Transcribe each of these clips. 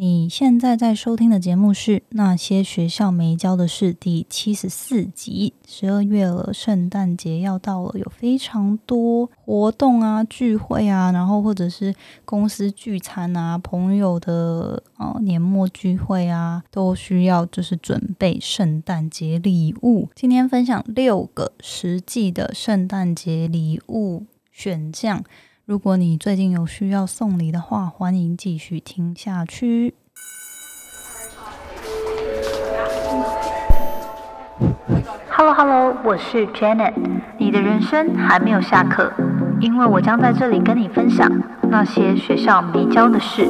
你现在在收听的节目是《那些学校没教的事》第七十四集。十二月了，圣诞节要到了，有非常多活动啊、聚会啊，然后或者是公司聚餐啊、朋友的呃年末聚会啊，都需要就是准备圣诞节礼物。今天分享六个实际的圣诞节礼物选项。如果你最近有需要送礼的话，欢迎继续听下去。Hello Hello，我是 Janet。你的人生还没有下课，因为我将在这里跟你分享那些学校没教的事。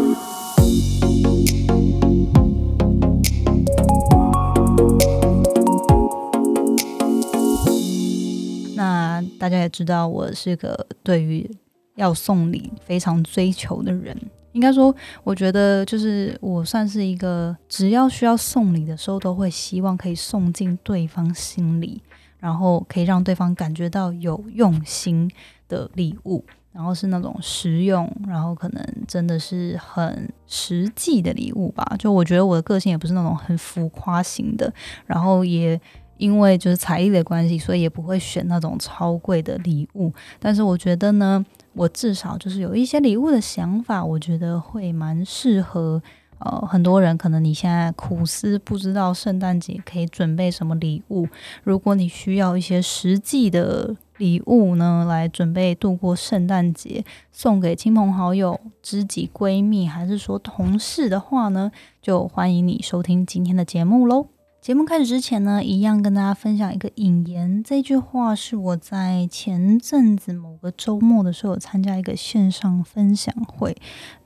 那大家也知道，我是个对于要送礼非常追求的人，应该说，我觉得就是我算是一个，只要需要送礼的时候，都会希望可以送进对方心里，然后可以让对方感觉到有用心的礼物，然后是那种实用，然后可能真的是很实际的礼物吧。就我觉得我的个性也不是那种很浮夸型的，然后也因为就是财力的关系，所以也不会选那种超贵的礼物。但是我觉得呢。我至少就是有一些礼物的想法，我觉得会蛮适合呃很多人。可能你现在苦思不知道圣诞节可以准备什么礼物，如果你需要一些实际的礼物呢，来准备度过圣诞节，送给亲朋好友、知己闺蜜，还是说同事的话呢，就欢迎你收听今天的节目喽。节目开始之前呢，一样跟大家分享一个引言。这句话是我在前阵子某个周末的时候参加一个线上分享会，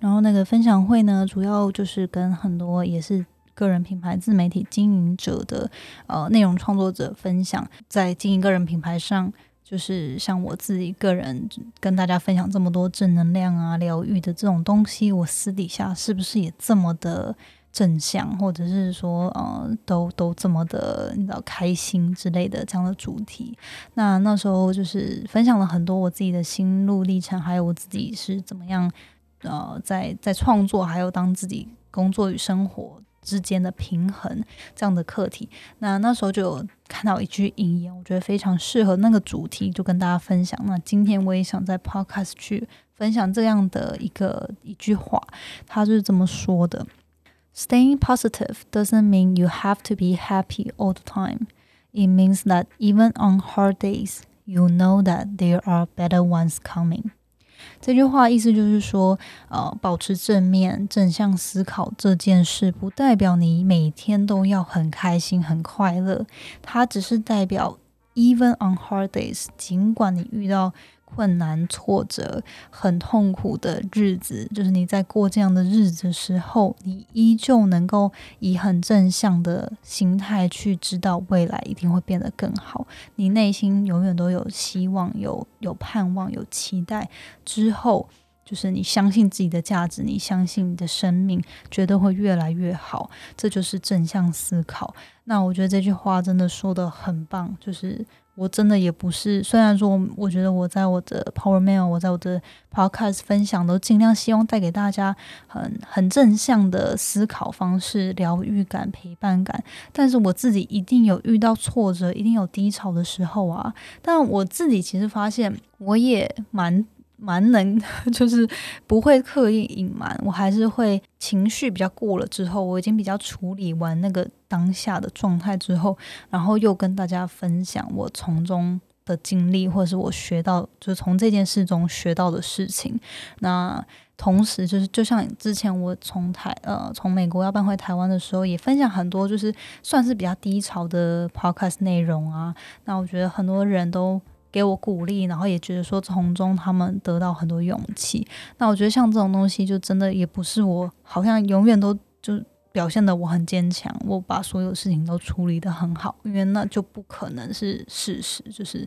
然后那个分享会呢，主要就是跟很多也是个人品牌自媒体经营者的呃内容创作者分享，在经营个人品牌上，就是像我自己个人跟大家分享这么多正能量啊、疗愈的这种东西，我私底下是不是也这么的？正向，或者是说，呃，都都这么的，你知道开心之类的这样的主题。那那时候就是分享了很多我自己的心路历程，还有我自己是怎么样，呃，在在创作，还有当自己工作与生活之间的平衡这样的课题。那那时候就有看到一句引言，我觉得非常适合那个主题，就跟大家分享。那今天我也想在 Podcast 去分享这样的一个一句话，他是这么说的。Staying positive doesn't mean you have to be happy all the time. It means that even on hard days, you know that there are better ones coming. 这句话意思就是说，呃，保持正面、正向思考这件事，不代表你每天都要很开心、很快乐。它只是代表，even on hard days，尽管你遇到 困难、挫折、很痛苦的日子，就是你在过这样的日子的时候，你依旧能够以很正向的心态去知道未来一定会变得更好。你内心永远都有希望、有有盼望、有期待。之后，就是你相信自己的价值，你相信你的生命绝对会越来越好。这就是正向思考。那我觉得这句话真的说的很棒，就是。我真的也不是，虽然说，我觉得我在我的 Power Mail，我在我的 Podcast 分享都尽量希望带给大家很很正向的思考方式、疗愈感、陪伴感。但是我自己一定有遇到挫折，一定有低潮的时候啊。但我自己其实发现，我也蛮。蛮能，就是不会刻意隐瞒，我还是会情绪比较过了之后，我已经比较处理完那个当下的状态之后，然后又跟大家分享我从中的经历，或者是我学到，就是从这件事中学到的事情。那同时，就是就像之前我从台呃从美国要搬回台湾的时候，也分享很多就是算是比较低潮的 podcast 内容啊。那我觉得很多人都。给我鼓励，然后也觉得说从中他们得到很多勇气。那我觉得像这种东西，就真的也不是我好像永远都就表现的我很坚强，我把所有事情都处理的很好，因为那就不可能是事实，就是。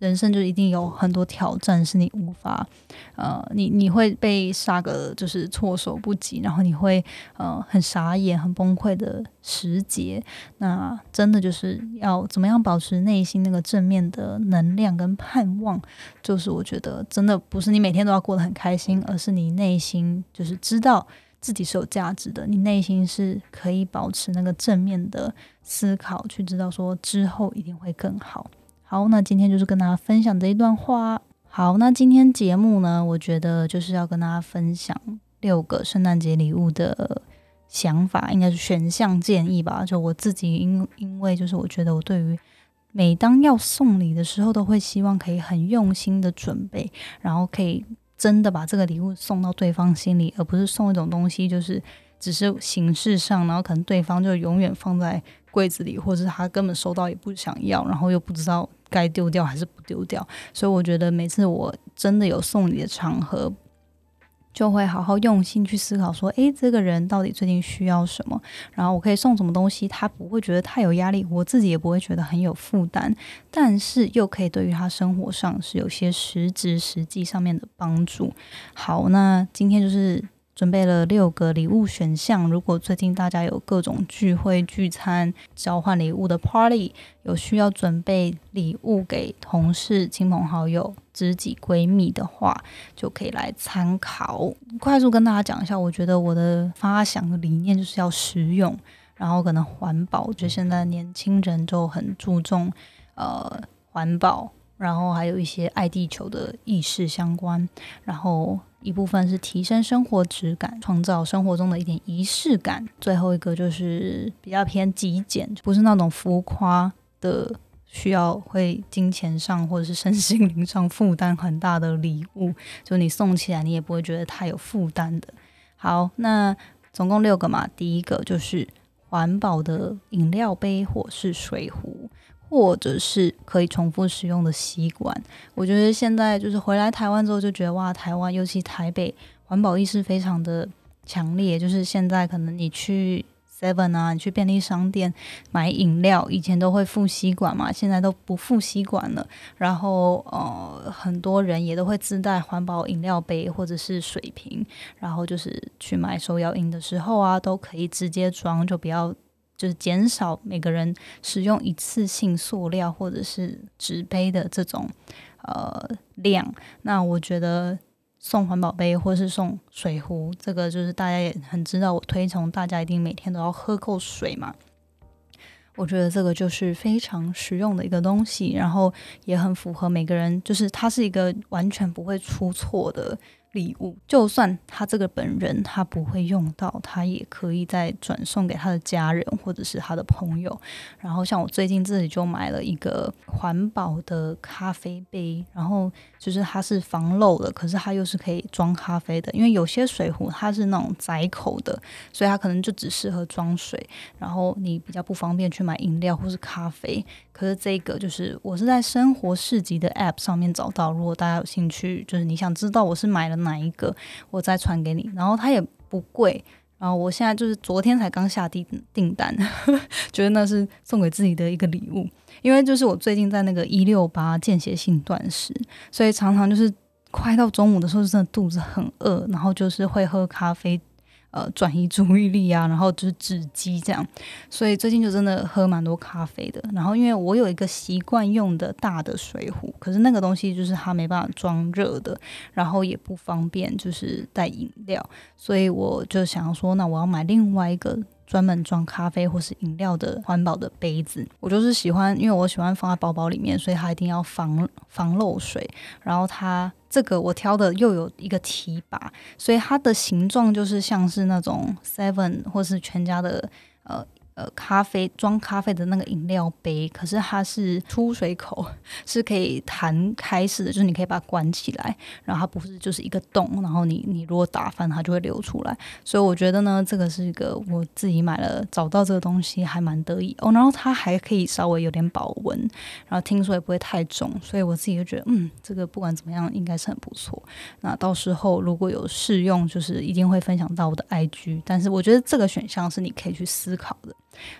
人生就一定有很多挑战是你无法，呃，你你会被杀个就是措手不及，然后你会呃很傻眼、很崩溃的时节。那真的就是要怎么样保持内心那个正面的能量跟盼望，就是我觉得真的不是你每天都要过得很开心，而是你内心就是知道自己是有价值的，你内心是可以保持那个正面的思考，去知道说之后一定会更好。好，那今天就是跟大家分享这一段话。好，那今天节目呢，我觉得就是要跟大家分享六个圣诞节礼物的想法，应该是选项建议吧。就我自己，因因为就是我觉得我对于每当要送礼的时候，都会希望可以很用心的准备，然后可以。真的把这个礼物送到对方心里，而不是送一种东西，就是只是形式上，然后可能对方就永远放在柜子里，或者是他根本收到也不想要，然后又不知道该丢掉还是不丢掉。所以我觉得每次我真的有送礼的场合。就会好好用心去思考，说，诶，这个人到底最近需要什么？然后我可以送什么东西，他不会觉得太有压力，我自己也不会觉得很有负担，但是又可以对于他生活上是有些实质、实际上面的帮助。好，那今天就是。准备了六个礼物选项。如果最近大家有各种聚会、聚餐、交换礼物的 party，有需要准备礼物给同事、亲朋好友、知己闺蜜的话，就可以来参考。快速跟大家讲一下，我觉得我的发想的理念就是要实用，然后可能环保。我觉得现在年轻人就很注重呃环保，然后还有一些爱地球的意识相关，然后。一部分是提升生活质感，创造生活中的一点仪式感。最后一个就是比较偏极简，不是那种浮夸的，需要会金钱上或者是身心灵上负担很大的礼物，就你送起来你也不会觉得太有负担的。好，那总共六个嘛，第一个就是环保的饮料杯或是水壶。或者是可以重复使用的吸管，我觉得现在就是回来台湾之后就觉得哇，台湾尤其台北环保意识非常的强烈。就是现在可能你去 Seven 啊，你去便利商店买饮料，以前都会付吸管嘛，现在都不付吸管了。然后呃，很多人也都会自带环保饮料杯或者是水瓶，然后就是去买手摇饮的时候啊，都可以直接装，就不要。就是减少每个人使用一次性塑料或者是纸杯的这种呃量。那我觉得送环保杯或是送水壶，这个就是大家也很知道，我推崇大家一定每天都要喝够水嘛。我觉得这个就是非常实用的一个东西，然后也很符合每个人，就是它是一个完全不会出错的。礼物，就算他这个本人他不会用到，他也可以再转送给他的家人或者是他的朋友。然后像我最近自己就买了一个环保的咖啡杯，然后就是它是防漏的，可是它又是可以装咖啡的。因为有些水壶它是那种窄口的，所以它可能就只适合装水，然后你比较不方便去买饮料或是咖啡。可是这个就是我是在生活市集的 App 上面找到，如果大家有兴趣，就是你想知道我是买了哪一个，我再传给你。然后它也不贵，然后我现在就是昨天才刚下订订单，觉得那是送给自己的一个礼物。因为就是我最近在那个一六八间歇性断食，所以常常就是快到中午的时候，真的肚子很饿，然后就是会喝咖啡。呃，转移注意力啊，然后就是止机这样，所以最近就真的喝蛮多咖啡的。然后因为我有一个习惯用的大的水壶，可是那个东西就是它没办法装热的，然后也不方便就是带饮料，所以我就想要说，那我要买另外一个。专门装咖啡或是饮料的环保的杯子，我就是喜欢，因为我喜欢放在包包里面，所以它一定要防防漏水。然后它这个我挑的又有一个提拔，所以它的形状就是像是那种 Seven 或是全家的呃。咖啡装咖啡的那个饮料杯，可是它是出水口，是可以弹开式的，就是你可以把它关起来，然后它不是就是一个洞，然后你你如果打翻它就会流出来。所以我觉得呢，这个是一个我自己买了，找到这个东西还蛮得意哦。然后它还可以稍微有点保温，然后听说也不会太重，所以我自己就觉得，嗯，这个不管怎么样应该是很不错。那到时候如果有试用，就是一定会分享到我的 IG。但是我觉得这个选项是你可以去思考的。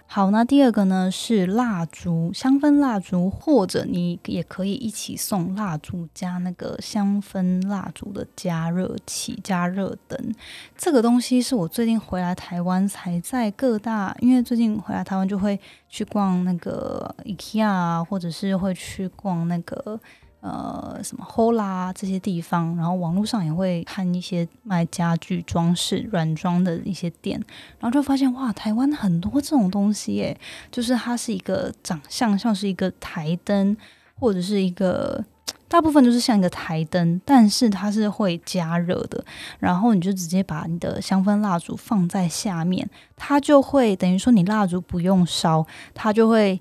好，那第二个呢是蜡烛，香氛蜡烛，或者你也可以一起送蜡烛加那个香氛蜡烛的加热器、加热灯。这个东西是我最近回来台湾才在各大，因为最近回来台湾就会去逛那个 IKEA，或者是会去逛那个。呃，什么 Hola 这些地方，然后网络上也会看一些卖家具装饰、软装的一些店，然后就发现哇，台湾很多这种东西耶，就是它是一个长相像是一个台灯，或者是一个大部分都是像一个台灯，但是它是会加热的，然后你就直接把你的香氛蜡烛放在下面，它就会等于说你蜡烛不用烧，它就会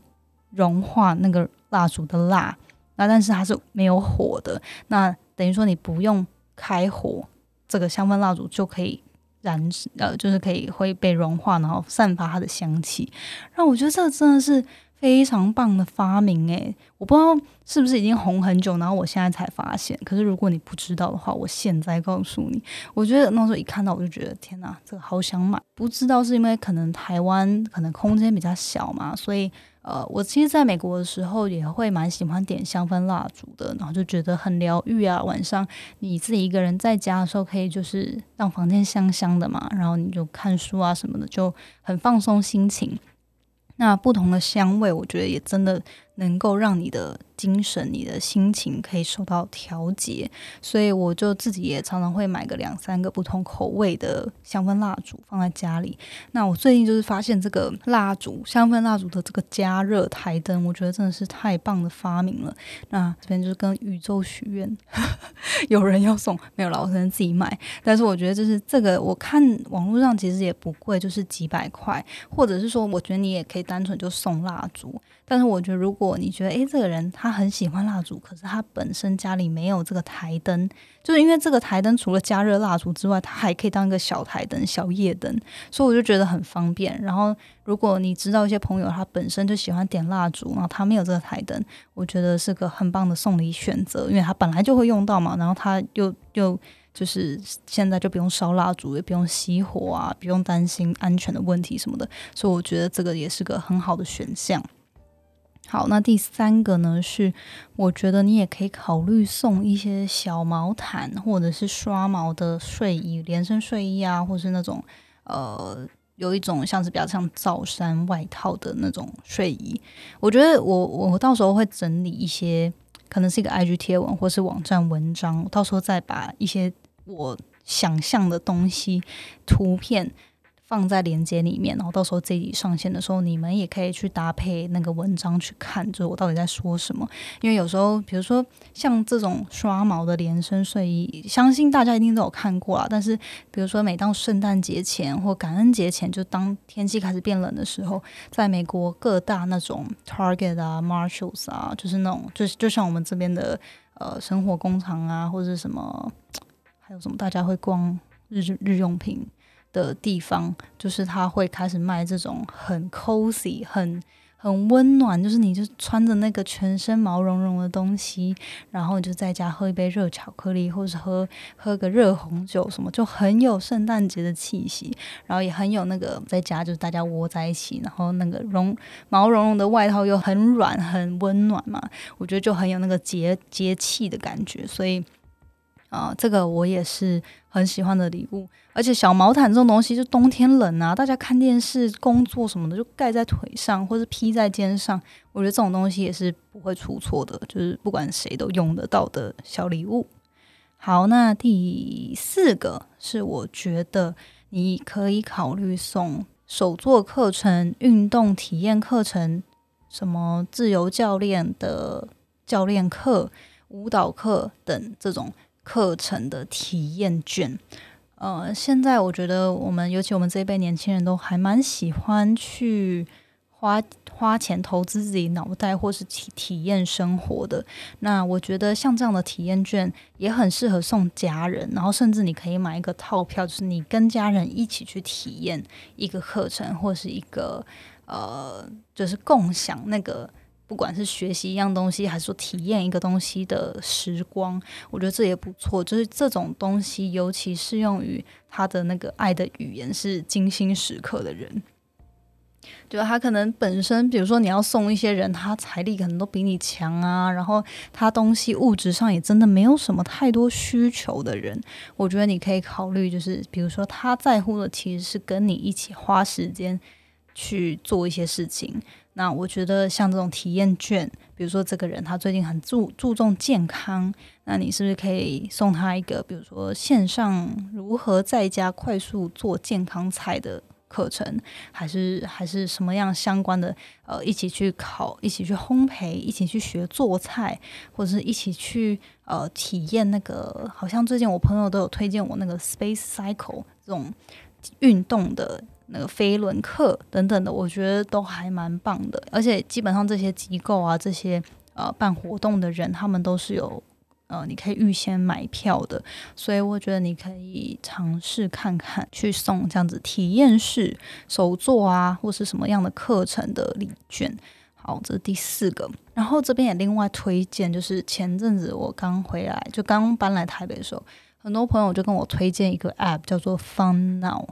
融化那个蜡烛的蜡。那但是它是没有火的，那等于说你不用开火，这个香氛蜡烛就可以燃，呃，就是可以会被融化，然后散发它的香气。那我觉得这个真的是非常棒的发明诶，我不知道是不是已经红很久，然后我现在才发现。可是如果你不知道的话，我现在告诉你，我觉得那时候一看到我就觉得天哪，这个好想买。不知道是因为可能台湾可能空间比较小嘛，所以。呃，我其实在美国的时候也会蛮喜欢点香氛蜡烛的，然后就觉得很疗愈啊。晚上你自己一个人在家的时候，可以就是让房间香香的嘛，然后你就看书啊什么的，就很放松心情。那不同的香味，我觉得也真的。能够让你的精神、你的心情可以受到调节，所以我就自己也常常会买个两三个不同口味的香氛蜡烛放在家里。那我最近就是发现这个蜡烛、香氛蜡烛的这个加热台灯，我觉得真的是太棒的发明了。那这边就是跟宇宙许愿，有人要送没有？老只能自己买。但是我觉得就是这个，我看网络上其实也不贵，就是几百块，或者是说，我觉得你也可以单纯就送蜡烛。但是我觉得，如果你觉得诶，这个人他很喜欢蜡烛，可是他本身家里没有这个台灯，就是因为这个台灯除了加热蜡烛之外，它还可以当一个小台灯、小夜灯，所以我就觉得很方便。然后，如果你知道一些朋友他本身就喜欢点蜡烛，然后他没有这个台灯，我觉得是个很棒的送礼选择，因为他本来就会用到嘛，然后他又又就是现在就不用烧蜡烛，也不用熄火啊，不用担心安全的问题什么的，所以我觉得这个也是个很好的选项。好，那第三个呢是，我觉得你也可以考虑送一些小毛毯，或者是刷毛的睡衣、连身睡衣啊，或是那种呃，有一种像是比较像罩衫外套的那种睡衣。我觉得我我到时候会整理一些，可能是一个 IG 贴文或是网站文章，到时候再把一些我想象的东西图片。放在链接里面，然后到时候这集上线的时候，你们也可以去搭配那个文章去看，就是我到底在说什么。因为有时候，比如说像这种刷毛的连身睡衣，相信大家一定都有看过啊。但是，比如说每当圣诞节前或感恩节前，就当天气开始变冷的时候，在美国各大那种 Target 啊、Marshalls 啊，就是那种，就就像我们这边的呃生活工厂啊，或者什么，还有什么大家会逛日日用品。的地方，就是他会开始卖这种很 cozy、很很温暖，就是你就穿着那个全身毛茸茸的东西，然后就在家喝一杯热巧克力，或者是喝喝个热红酒什么，就很有圣诞节的气息，然后也很有那个在家就是大家窝在一起，然后那个绒毛茸茸的外套又很软很温暖嘛，我觉得就很有那个节节气的感觉，所以。啊，这个我也是很喜欢的礼物，而且小毛毯这种东西，就冬天冷啊，大家看电视、工作什么的，就盖在腿上或者披在肩上，我觉得这种东西也是不会出错的，就是不管谁都用得到的小礼物。好，那第四个是我觉得你可以考虑送手作课程、运动体验课程，什么自由教练的教练课、舞蹈课等这种。课程的体验券，呃，现在我觉得我们，尤其我们这一辈年轻人都还蛮喜欢去花花钱投资自己脑袋，或是体体验生活的。那我觉得像这样的体验券也很适合送家人，然后甚至你可以买一个套票，就是你跟家人一起去体验一个课程，或是一个呃，就是共享那个。不管是学习一样东西，还是说体验一个东西的时光，我觉得这也不错。就是这种东西，尤其适用于他的那个爱的语言是精心时刻的人。就他可能本身，比如说你要送一些人，他财力可能都比你强啊，然后他东西物质上也真的没有什么太多需求的人，我觉得你可以考虑，就是比如说他在乎的其实是跟你一起花时间。去做一些事情。那我觉得像这种体验券，比如说这个人他最近很注注重健康，那你是不是可以送他一个，比如说线上如何在家快速做健康菜的课程，还是还是什么样相关的？呃，一起去考，一起去烘焙，一起去学做菜，或者是一起去呃体验那个，好像最近我朋友都有推荐我那个 Space Cycle 这种运动的。那个飞轮课等等的，我觉得都还蛮棒的，而且基本上这些机构啊，这些呃办活动的人，他们都是有呃你可以预先买票的，所以我觉得你可以尝试看看去送这样子体验式手作啊，或是什么样的课程的礼券。好，这是第四个，然后这边也另外推荐，就是前阵子我刚回来，就刚搬来台北的时候，很多朋友就跟我推荐一个 App 叫做 Fun Now。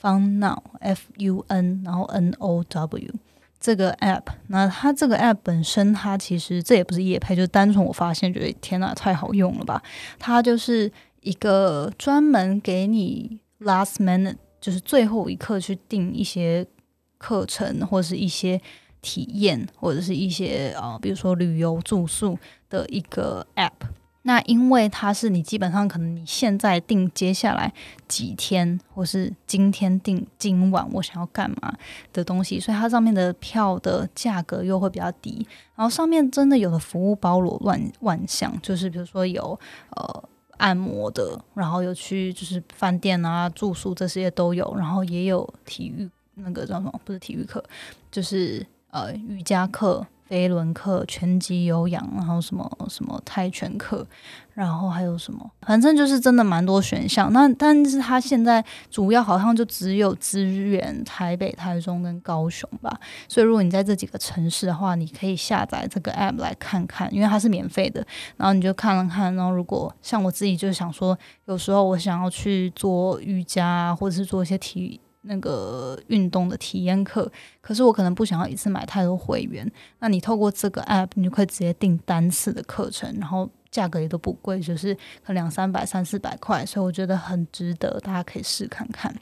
Fun Now，F U N，然后 N O W 这个 app，那它这个 app 本身，它其实这也不是夜拍，就单纯我发现觉得天呐，太好用了吧！它就是一个专门给你 last minute，就是最后一刻去订一些课程或者是一些体验或者是一些啊，比如说旅游住宿的一个 app。那因为它是你基本上可能你现在定接下来几天，或是今天定今晚我想要干嘛的东西，所以它上面的票的价格又会比较低。然后上面真的有的服务包罗万万象，就是比如说有呃按摩的，然后有去就是饭店啊住宿这些都有，然后也有体育那个叫什么不是体育课，就是呃瑜伽课。飞轮课、拳击、有氧，然后什么什么泰拳课，然后还有什么，反正就是真的蛮多选项。那但是它现在主要好像就只有支援台北、台中跟高雄吧。所以如果你在这几个城市的话，你可以下载这个 app 来看看，因为它是免费的。然后你就看了看，然后如果像我自己就想说，有时候我想要去做瑜伽，或者是做一些体育。那个运动的体验课，可是我可能不想要一次买太多会员。那你透过这个 app，你就可以直接订单次的课程，然后价格也都不贵，就是可能两三百、三四百块，所以我觉得很值得，大家可以试看看。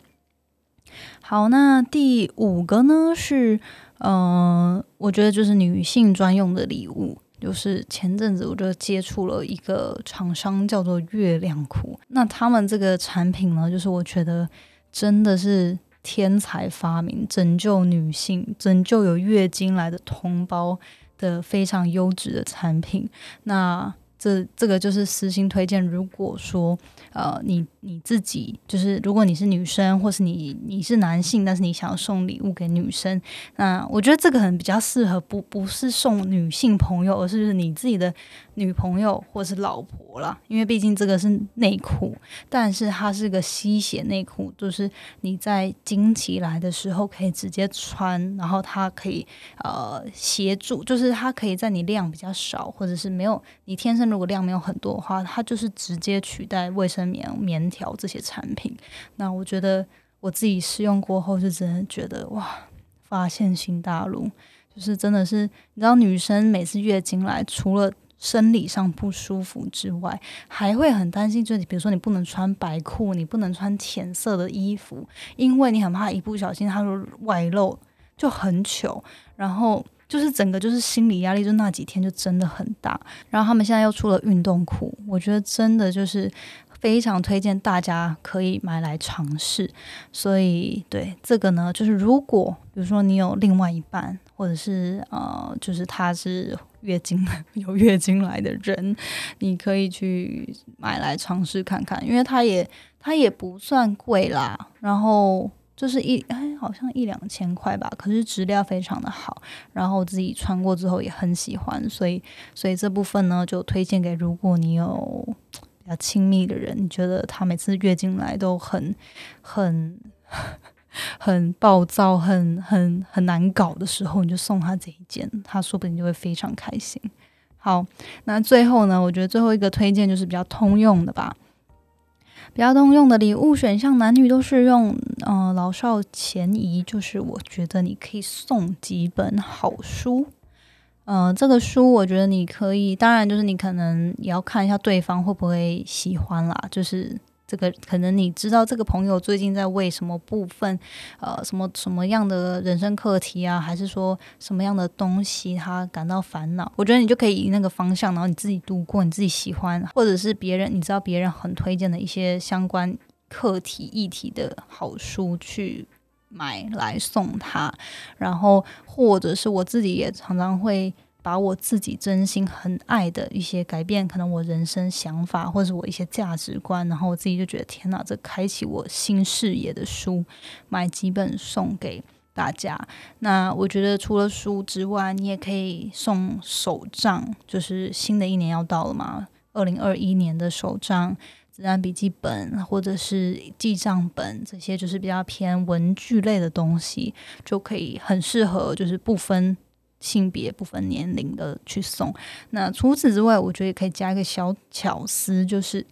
好，那第五个呢是，嗯，我觉得就是女性专用的礼物，就是前阵子我就接触了一个厂商叫做月亮裤，那他们这个产品呢，就是我觉得真的是。天才发明，拯救女性，拯救有月经来的同胞的非常优质的产品。那这这个就是私心推荐。如果说呃，你你自己就是，如果你是女生，或是你你是男性，但是你想要送礼物给女生，那我觉得这个可能比较适合，不不是送女性朋友，而是你自己的女朋友或是老婆啦。因为毕竟这个是内裤，但是它是个吸血内裤，就是你在经期来的时候可以直接穿，然后它可以呃协助，就是它可以在你量比较少，或者是没有你天生如果量没有很多的话，它就是直接取代卫生。棉棉条这些产品，那我觉得我自己试用过后，是真的觉得哇，发现新大陆，就是真的是，你知道，女生每次月经来，除了生理上不舒服之外，还会很担心，就是比如说你不能穿白裤，你不能穿浅色的衣服，因为你很怕一不小心它就外露，就很糗，然后。就是整个就是心理压力，就那几天就真的很大。然后他们现在又出了运动裤，我觉得真的就是非常推荐大家可以买来尝试。所以对这个呢，就是如果比如说你有另外一半，或者是呃，就是他是月经 有月经来的人，你可以去买来尝试看看，因为它也它也不算贵啦。然后。就是一哎，好像一两千块吧，可是质量非常的好，然后自己穿过之后也很喜欢，所以所以这部分呢就推荐给如果你有比较亲密的人，你觉得他每次月经来都很很很暴躁、很很很难搞的时候，你就送他这一件，他说不定就会非常开心。好，那最后呢，我觉得最后一个推荐就是比较通用的吧。比较通用的礼物选项，男女都适用。嗯，老少咸宜，就是我觉得你可以送几本好书。嗯，这个书我觉得你可以，当然就是你可能也要看一下对方会不会喜欢啦。就是。这个可能你知道这个朋友最近在为什么部分，呃，什么什么样的人生课题啊，还是说什么样的东西他感到烦恼？我觉得你就可以以那个方向，然后你自己读过，你自己喜欢，或者是别人你知道别人很推荐的一些相关课题议题的好书去买来送他，然后或者是我自己也常常会。把我自己真心很爱的一些改变，可能我人生想法或者我一些价值观，然后我自己就觉得天哪，这开启我新视野的书，买几本送给大家。那我觉得除了书之外，你也可以送手账，就是新的一年要到了嘛，二零二一年的手账、自然笔记本或者是记账本，这些就是比较偏文具类的东西，就可以很适合，就是不分。性别不分年龄的去送，那除此之外，我觉得也可以加一个小巧思，就是，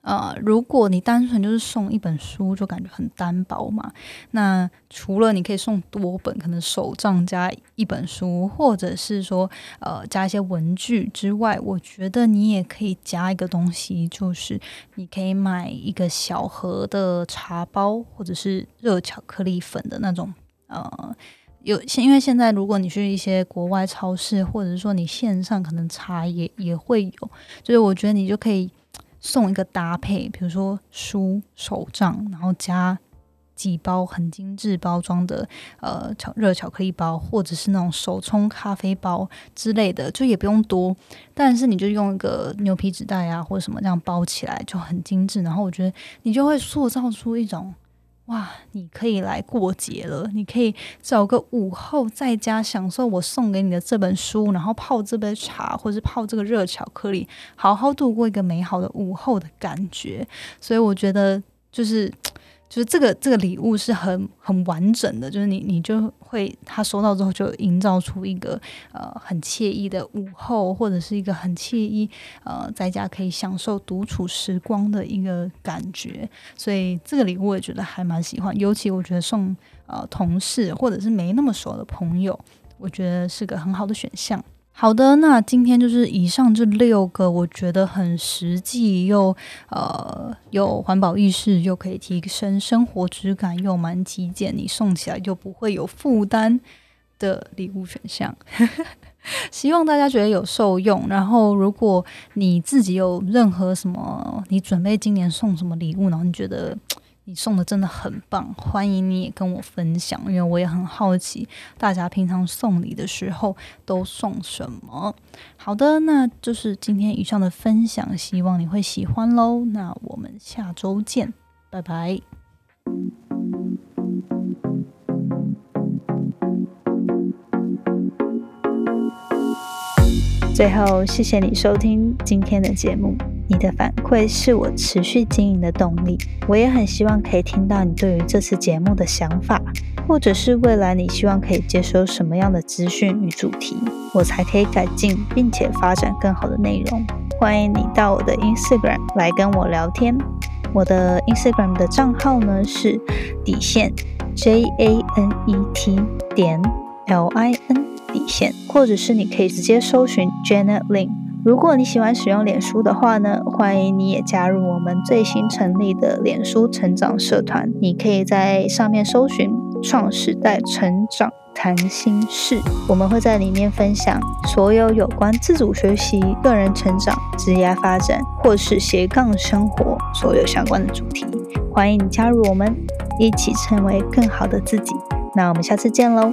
呃，如果你单纯就是送一本书，就感觉很单薄嘛。那除了你可以送多本，可能手账加一本书，或者是说呃加一些文具之外，我觉得你也可以加一个东西，就是你可以买一个小盒的茶包，或者是热巧克力粉的那种，呃。有现，因为现在如果你去一些国外超市，或者是说你线上可能查也也会有，就是我觉得你就可以送一个搭配，比如说书、手账，然后加几包很精致包装的呃巧热巧克力包，或者是那种手冲咖啡包之类的，就也不用多，但是你就用一个牛皮纸袋啊或者什么这样包起来就很精致，然后我觉得你就会塑造出一种。哇，你可以来过节了！你可以找个午后在家享受我送给你的这本书，然后泡这杯茶，或者是泡这个热巧克力，好好度过一个美好的午后的感觉。所以我觉得就是。就是这个这个礼物是很很完整的，就是你你就会他收到之后就营造出一个呃很惬意的午后，或者是一个很惬意呃在家可以享受独处时光的一个感觉。所以这个礼物我也觉得还蛮喜欢，尤其我觉得送呃同事或者是没那么熟的朋友，我觉得是个很好的选项。好的，那今天就是以上这六个，我觉得很实际又呃有环保意识，又可以提升生活质感，又蛮极简，你送起来又不会有负担的礼物选项。希望大家觉得有受用。然后，如果你自己有任何什么，你准备今年送什么礼物，然后你觉得。你送的真的很棒，欢迎你也跟我分享，因为我也很好奇大家平常送礼的时候都送什么。好的，那就是今天以上的分享，希望你会喜欢喽。那我们下周见，拜拜。最后，谢谢你收听今天的节目。你的反馈是我持续经营的动力。我也很希望可以听到你对于这次节目的想法，或者是未来你希望可以接收什么样的资讯与主题，我才可以改进并且发展更好的内容。欢迎你到我的 Instagram 来跟我聊天。我的 Instagram 的账号呢是底线 J A N E T 点 L I N 底线，或者是你可以直接搜寻 Janet Link。如果你喜欢使用脸书的话呢，欢迎你也加入我们最新成立的脸书成长社团。你可以在上面搜寻“创时代成长谈心事”，我们会在里面分享所有有关自主学习、个人成长、职业发展或是斜杠生活所有相关的主题。欢迎你加入我们，一起成为更好的自己。那我们下次见喽！